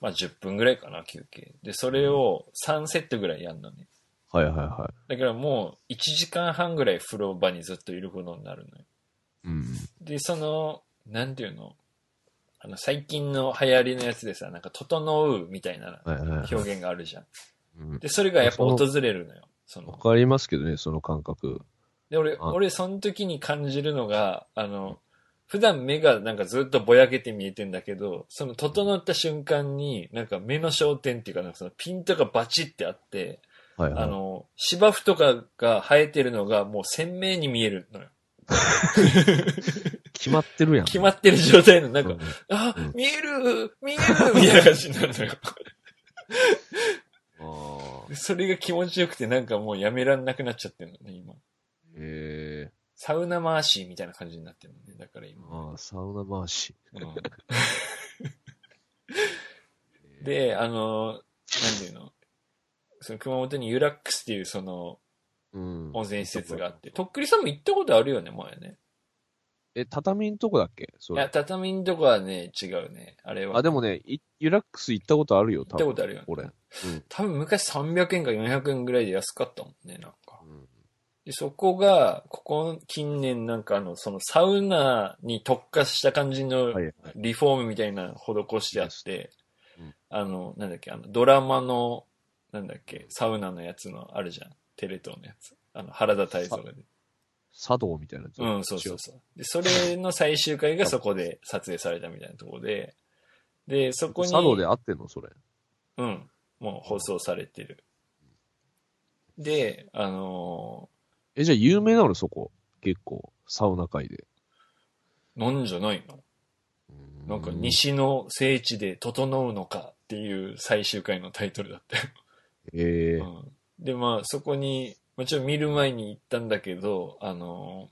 まあ10分ぐらいかな、休憩。で、それを3セットぐらいやんのね。い。はいはいはだからもう1時間半ぐらい風呂場にずっといることになるのよ。い。うん。で、その、なんていうの？あの、最近の流行りのやつでさ、なんか、整うみたいなはいはいはい。表現があるじゃん。うんで、それがやっぱ訪れるのよ。その、わかりますけどね、その感覚。で、俺、あ俺、その時に感じるのが、あの、普段目がなんかずっとぼやけて見えてんだけど、その整った瞬間に、なんか目の焦点っていうか、なんかそのピントがバチってあって、はいはい。あの、芝生とかが生えてるのがもう鮮明に見えるのよ。決まってるやん。決まってる状態の、なんか、うんあうん、見える見えるみたいな感じになるのよ。それが気持ちよくてなんかもうやめらんなくなっちゃってるのね、今。ええサウナ回しみたいな感じになってるのね、だから今。ああ、サウナ回し。うんで、あの、なんていうの？その熊本にユラックスっていうそのうん。温泉施設があって、とっくりさんも行ったことあるよね、前ね。え、畳んとこだっけ？そいや、れ。畳んとこはね、違うね。あれは。あ、でもね、いユラックス行ったことあるよ、行ったことあるよね。俺。うん。多分昔300円か400円ぐらいで安かったもんね、なんか。うんで、そこが、ここ近年なんかあの、そのサウナに特化した感じの。リフォームみたいなの施してあって、うんあの、なんだっけ、あの、ドラマの、なんだっけ、サウナのやつのあるじゃん。テレ東のやつ。あの、原田泰造が茶道みたいなやつ。うん、そうそうそう。で、それの最終回がそこで撮影されたみたいなところで、で、そこに、茶道で合ってんのそれ。うん、もう放送されてる。で、あのえ、じゃあ有名なのそこ？結構。サウナ界で。ーなんじゃないの？うんなんか西の聖地で整うのかっていう最終回のタイトルだったよ。ええうん、で、まあそこに、もちろん見る前に行ったんだけど、あの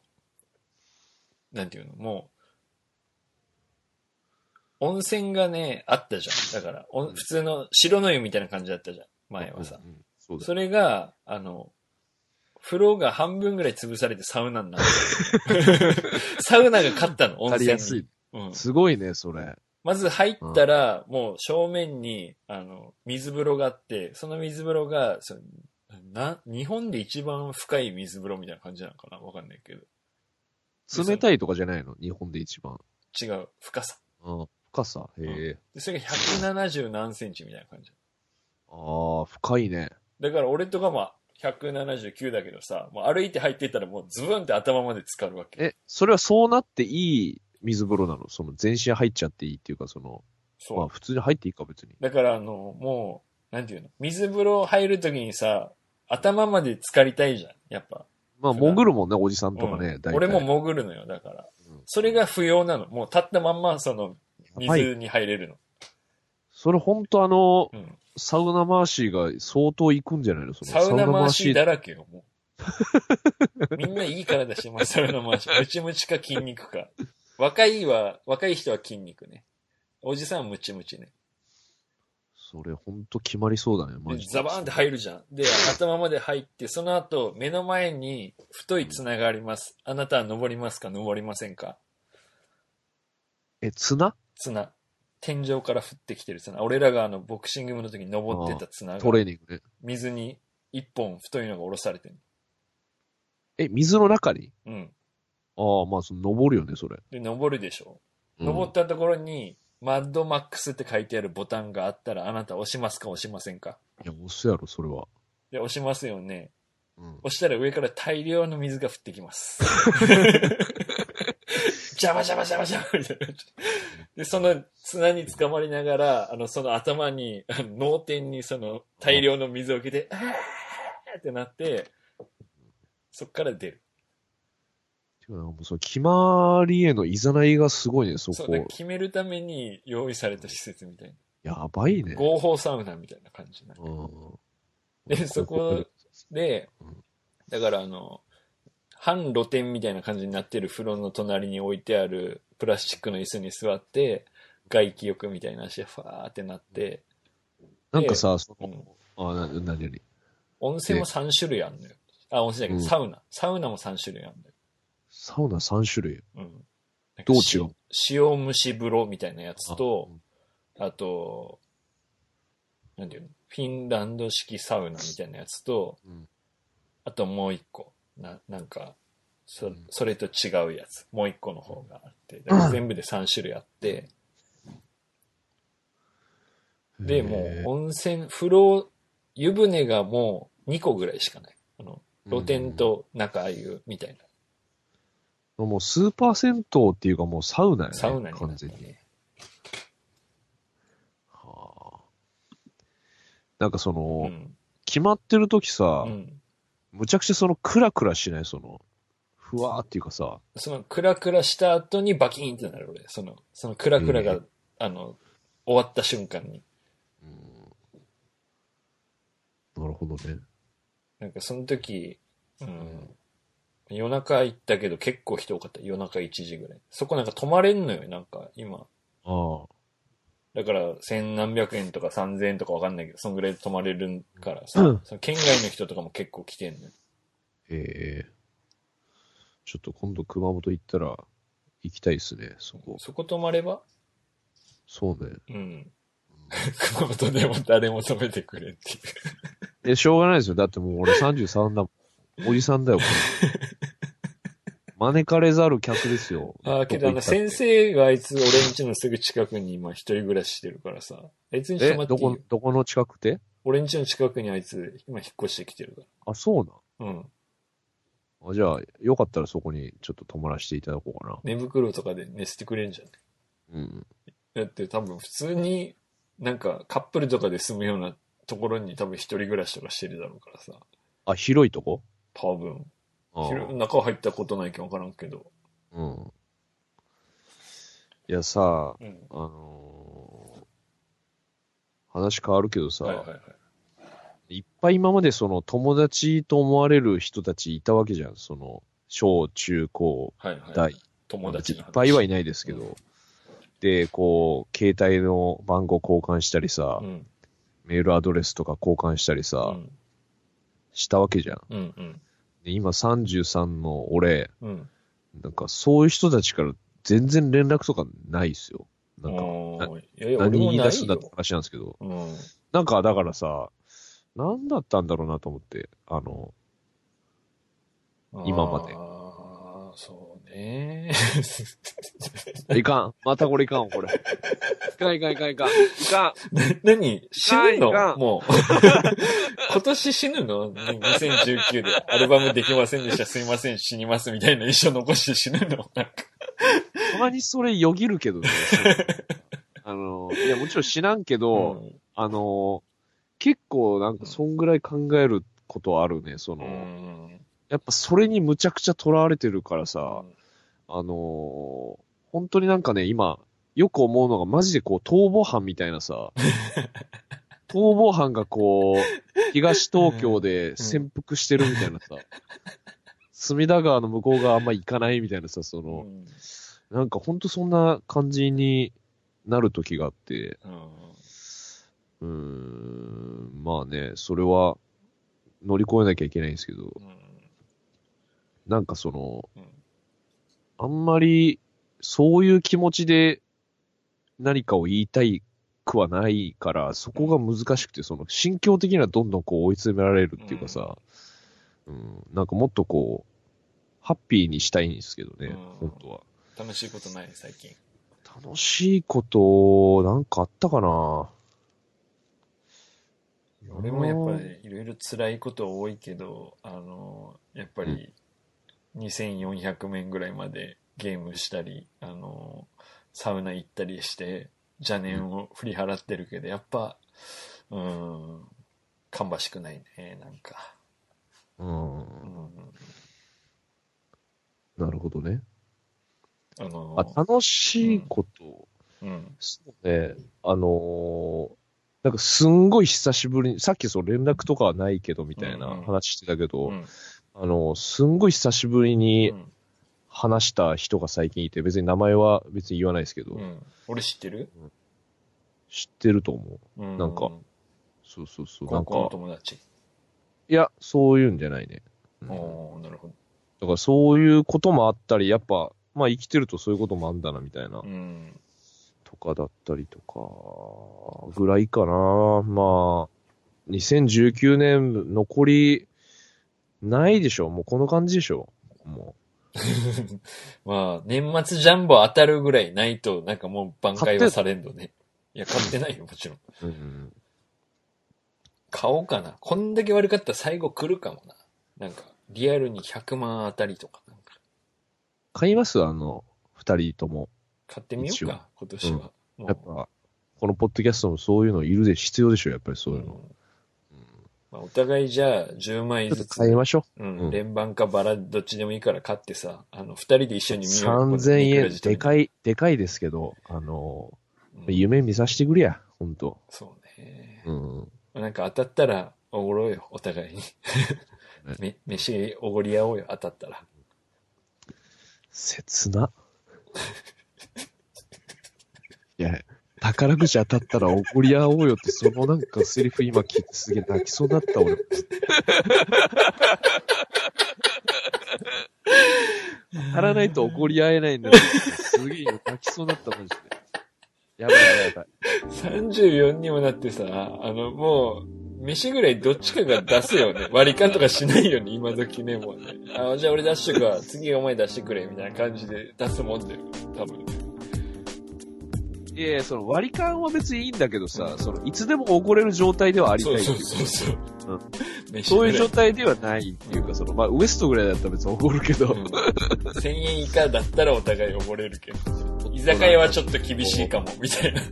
ーなんていうの、もう、温泉がね、あったじゃん。だから、お普通の白の湯みたいな感じだったじゃん。前はさう。んうんそ。それが、あの、風呂が半分ぐらい潰されてサウナになった。サウナが勝ったの、温泉に。やすい。うん。すごいね、それ。まず入ったら、もう正面に、あの、水風呂があって、その水風呂が、そのな、日本で一番深い水風呂みたいな感じなのかな？わかんないけど。冷たいとかじゃないの？日本で一番。違う、深さ。うん。深さ？へえ。で、それが170何センチみたいな感じ。ああ、深いね。だから俺とかも179だけどさ、もう歩いて入っていったらもうズブンって頭まで浸かるわけ。え、それはそうなっていい水風呂なの？その全身入っちゃっていいっていうか、その、そう。まあ普通に入っていいか別に。だからあの、もう、なんていうの？水風呂入るときにさ、頭まで浸かりたいじゃん、やっぱ。まあ潜るもんね、おじさんとかうんね、大体俺も潜るのよ、だから。うんそれが不要なの。もう立ったまんま、その、水に入れるの。それほんとあの、うん。サウナ回しが相当行くんじゃないの？そのサウナ回しだらけよ、もう。みんないい体してます、サウナ回し。ムチムチか筋肉か。若いは、若い人は筋肉ね。おじさんはムチムチね。それほんと決まりそうだね、マでジで。ザバーンって入るじゃん。で、頭まで入って、その後、目の前に太い綱があります。あなたは登りますか？登りませんか？え、綱綱。天井から降ってきてる綱。俺らがあの、ボクシング部の時に登ってた綱トレが、ーニングね。水に一本太いのが下ろされてる。え、水の中に？うん。ああ、まあ、その、登るよね、それ。で、登るでしょ。うん登ったところに、マッドマックスって書いてあるボタンがあったら、あなた押しますか押しませんかいや、押すやろ、それは。で、押しますよね。うん。押したら上から大量の水が降ってきます。ジャバジャバジャバジャバみたいな。で、その綱に捕まりながら、あの、その頭に、脳天にその大量の水を受けて、あーってなって、そっから出る。てかなんかもうその決まりへのいざないがすごいね、そそう。決めるために用意された施設みたいやばいねな。。合法サウナみたいな感じな。うん。でそこでうん、だからあの、半露天みたいな感じになってる風呂の隣に置いてあるプラスチックの椅子に座って、外気浴みたいな足でファーってなって、なんかさ、そうんの、あ、な、なになに温泉も3種類あるのよ。あ、温泉だけど、うんサウナ。サウナも3種類あるのよ。サウナ3種類？うん。どう違う？塩塩蒸し風呂みたいなやつと、あと、なんていうの？フィンランド式サウナみたいなやつと、うんあともう一個、な、なんか、そうんそれと違うやつ。もう一個の方があって、だから全部で3種類あって、で、もう温泉、風呂、湯船がもう2個ぐらいしかない。あの、露天と中あゆみたいな。もうスーパー銭湯っていうかもうサウナやね。サウナにな完全に。ってね。はあなんかその、うん。決まってる時さ、うん。むちゃくちゃそのクラクラしない？その、ふわーっていうかさ、そのクラクラした後にバキーンってなる俺。その、そのクラクラが、ええあの、終わった瞬間に。なるほどね。なんかその時、うん。夜中行ったけど結構人多かった。夜中1時ぐらい。そこなんか泊まれんのよ、なんか今。ああ。だから千何百円とか三千円とかわかんないけど、そんぐらいで泊まれるからさ、うんその県外の人とかも結構来てんのよ。ええちょっと今度熊本行ったら行きたいですね、そこ。そこ泊まれば？そうね。うん。熊本でも誰も止めてくれっていう。え、しょうがないですよ。だってもう俺33だもん。おじさんだよ、これ。招かれざる客ですよ。ああ、けどあの、先生があいつ、俺ん家のすぐ近くに今一人暮らししてるからさ。あいつにえ泊ま、ってどこ、どこの近くって？俺ん家の近くにあいつ、今引っ越してきてるかあ、そうら。うん。なん。あじゃあ、よかったらそこにちょっと泊まらせていただこうかな。寝袋とかで寝せてくれんじゃん。うん。だって多分普通に、なんかカップルとかで住むようなところに多分一人暮らしとかしてるだろうからさ。あ、広いとこ多分。中入ったことないけどわからんけど。うん。いやさ、うん。あのー話変わるけどさ、はいはいはい。いっぱい今までその友達と思われる人たちいたわけじゃん。その、小中高はいはい。大。友達いっぱいはいないですけど。で、こう、携帯の番号交換したりさ、うん。メールアドレスとか交換したりさ、うん。したわけじゃん。うん。うん。で今33の俺、うん。なんかそういう人たちから全然連絡とかないですよ。なんか、いやいや、俺何言い出すんだってよ。話なんですけど、うん。なんかだからさ、なんだったんだろうなと思って、あの、今までね。いかん。またこれいかん、これ。いかんいかんいかんいかん。いかん。何死ぬの？もう。今年死ぬの ?2019 でアルバムできませんでした。すいません、死にますみたいな一生残して死ぬの？なんか。たまにそれよぎるけどね。あの、いや、もちろん知らんけど、うんあの、結構なんかそんぐらい考えることはあるね。その、うん。やっぱそれにむちゃくちゃ囚われてるからさ、あのー本当になんかね、今、よく思うのがマジでこう、逃亡犯みたいなさ、逃亡犯がこう、東東京で潜伏してるみたいなさ、隅田川の向こう側あんま行かないみたいなさ、その、うん。なんかほんとそんな感じになる時があって、うん。うーん、まあね、それは乗り越えなきゃいけないんですけど、うん。なんかその、うんあんまりそういう気持ちで何かを言いたいくはないから、そこが難しくて、その心境的にはどんどんこう追い詰められるっていうかさ、うん、なんかもっとこう、ハッピーにしたいんですけどね、うん。本当は。楽しいことない最近。楽しいこと、なんかあったかな？俺もやっぱりいろいろ辛いこと多いけど、あの、やっぱり2400面ぐらいまでゲームしたり、あの、サウナ行ったりして、邪念を振り払ってるけど、やっぱ、うん、芳しくないね、なんか。うん。う、ん、なるほどね。あの、あ、楽しいこと、うん、そうね、あのーなんかすんごい久しぶりに、さっきその連絡とかはないけどみたいなうんうん。話してたけど、うん、あの、すんごい久しぶりにうん話した人が最近いて、別に名前は別に言わないですけど、うん。俺知ってる？知ってると思う。うん。なんかそうそうそう。なんのか、友達？いや、そういうんじゃないね。うんなるほど。からそういうこともあったり、やっぱ、まあ生きてるとそういうこともあんだな、みたいなう、ん。とかだったりとか、ぐらいかな。まあ、2019年残り、ないでしょ。もうこの感じでしょ。も まあ、年末ジャンボ当たるぐらいないと、なんかもう挽回はされんのね。いや、買ってないよ、もちろん。う。うん。買おうかな。こんだけ悪かったら最後来るかもな。なんか、リアルに100万当たりとか、なんか、買います？あの、二人とも。買ってみようか、今年は。もうやっぱ、このポッドキャストもそういうのいるで、必要でしょ、やっぱりそういうの。うんまあ、お互いじゃあ、10枚ずつ、買いましょうん、うん連番かバラ、どっちでもいいから買ってさ、あの、二人で一緒う。に見よう。3000円、でかい。い、でかいですけど、あの、うん夢見させてくれや、ほんと。そうね。うん。なんか当たったら、おごろうよ、お互いに。め、飯おごり合おうよ、当たったら。切な。いや、宝くじ当たったら怒り合おうよって、そのなんかセリフ今聞いてすげえ泣きそうになった、俺。当たらないと怒り合えないんだって、すげえ今泣きそうになった、マジで。やばいやばいやばい。34にもなってさ、あの、もう、飯ぐらいどっちかが出すよね。割り勘とかしないよね、今時ね、もうね。あ、じゃあ俺出しとくわ。次お前出してくれ、みたいな感じで出すもんだよ。多分。いやいや、その割り勘は別にいいんだけどさ、その、いつでも怒れる状態ではありたいっていうそうそうそうそううん。飯そういう状態ではないっていうか、その、まあ、ウエストぐらいだったら別に怒るけど、うん1000円以下だったらお互いおごれるけど。居酒屋はちょっと厳しいかも、みたいな。い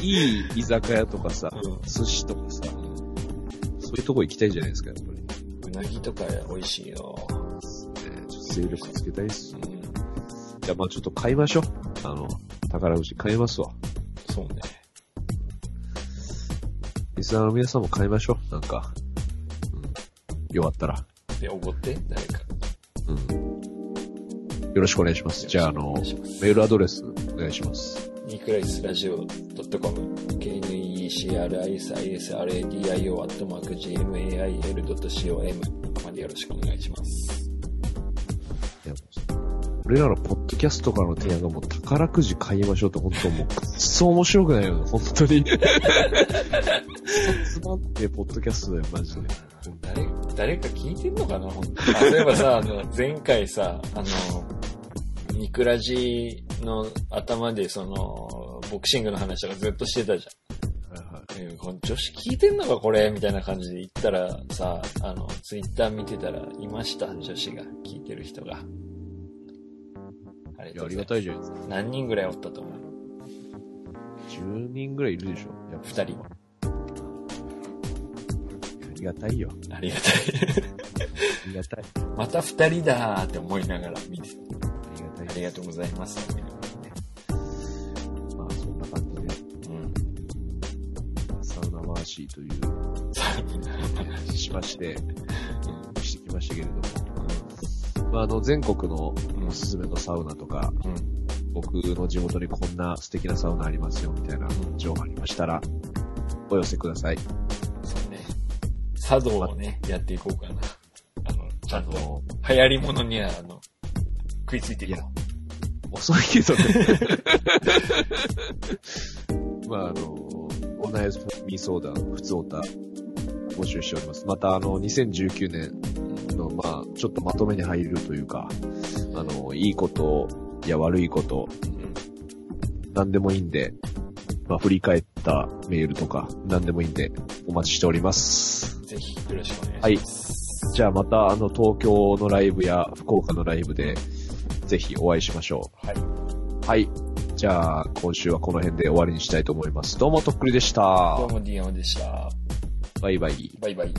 い、いい居酒屋とかさ、うん寿司とかさ、そういうとこ行きたいじゃないですか、やっぱり。ね、うなぎとか美味しいよ。ちょっと勢力つけたいっす。うんじゃあまあちょっと買いましょう。あの、宝くじ買いますわ。そうね。リスナーの皆さんも買いましょう。なんか。うん。よかったら。で、おごって、誰か。うん。よろしくお願いします。じゃあ、あのメールアドレスお願いします。ニクライスラジオ .com、knecrisisradio アットマーク gmail.com までよろしくお願いします。俺らのポッドキャストからの提案がもう宝くじ買いましょうって本当もうくっそ面白くないよね、本当に。つまんねえポッドキャストだよ、マジで。誰、誰か聞いてんのかな本当に。例えばさ、あの、前回さ、あの、ニクラジの頭でその、ボクシングの話とかずっとしてたじはいはいゃん。えこの女子聞いてんのかこれ？みたいな感じで言ったらさ、あの、ツイッター見てたらいました、女子が。聞いてる人が。ありいや、ありががとうございますたいじゃないですか。何人ぐらいおったと思う？10人ぐらいいるでしょ。やっぱ二人。ありがたいよ。ありがたい。ありがたい。また二人だーって思いながら見て、ありがたい。ありがとうございます。まあ、そんな感じで、うん。サウナマーシーというさあ、話しまして、してきましたけれども、まあ、あの、全国のおすすめのサウナとか、うん。僕の地元にこんな素敵なサウナありますよ、みたいな情報ありましたら、お寄せください。そうね。茶道をね、やっていこうかな。あの、ちゃんと、の、流行り物には、あの、食いついていこう。遅いけどね。まあ、あの、お悩み相談、普通おた、募集しております。また、あの、2019年の、まあ、ちょっとまとめに入るというか、あの、いいことや悪いこと、何でもいいんで、まあ、振り返ったメールとか、何でもいいんで、お待ちしております。ぜひ、よろしくお願いします。じゃあまた、あの、東京のライブや福岡のライブで、ぜひお会いしましょはい。う。はい。じゃあ、今週はこの辺で終わりにしたいと思います。どうも、とっくりでしたどう。も、ディアンでした。バイバイ。バイバイ。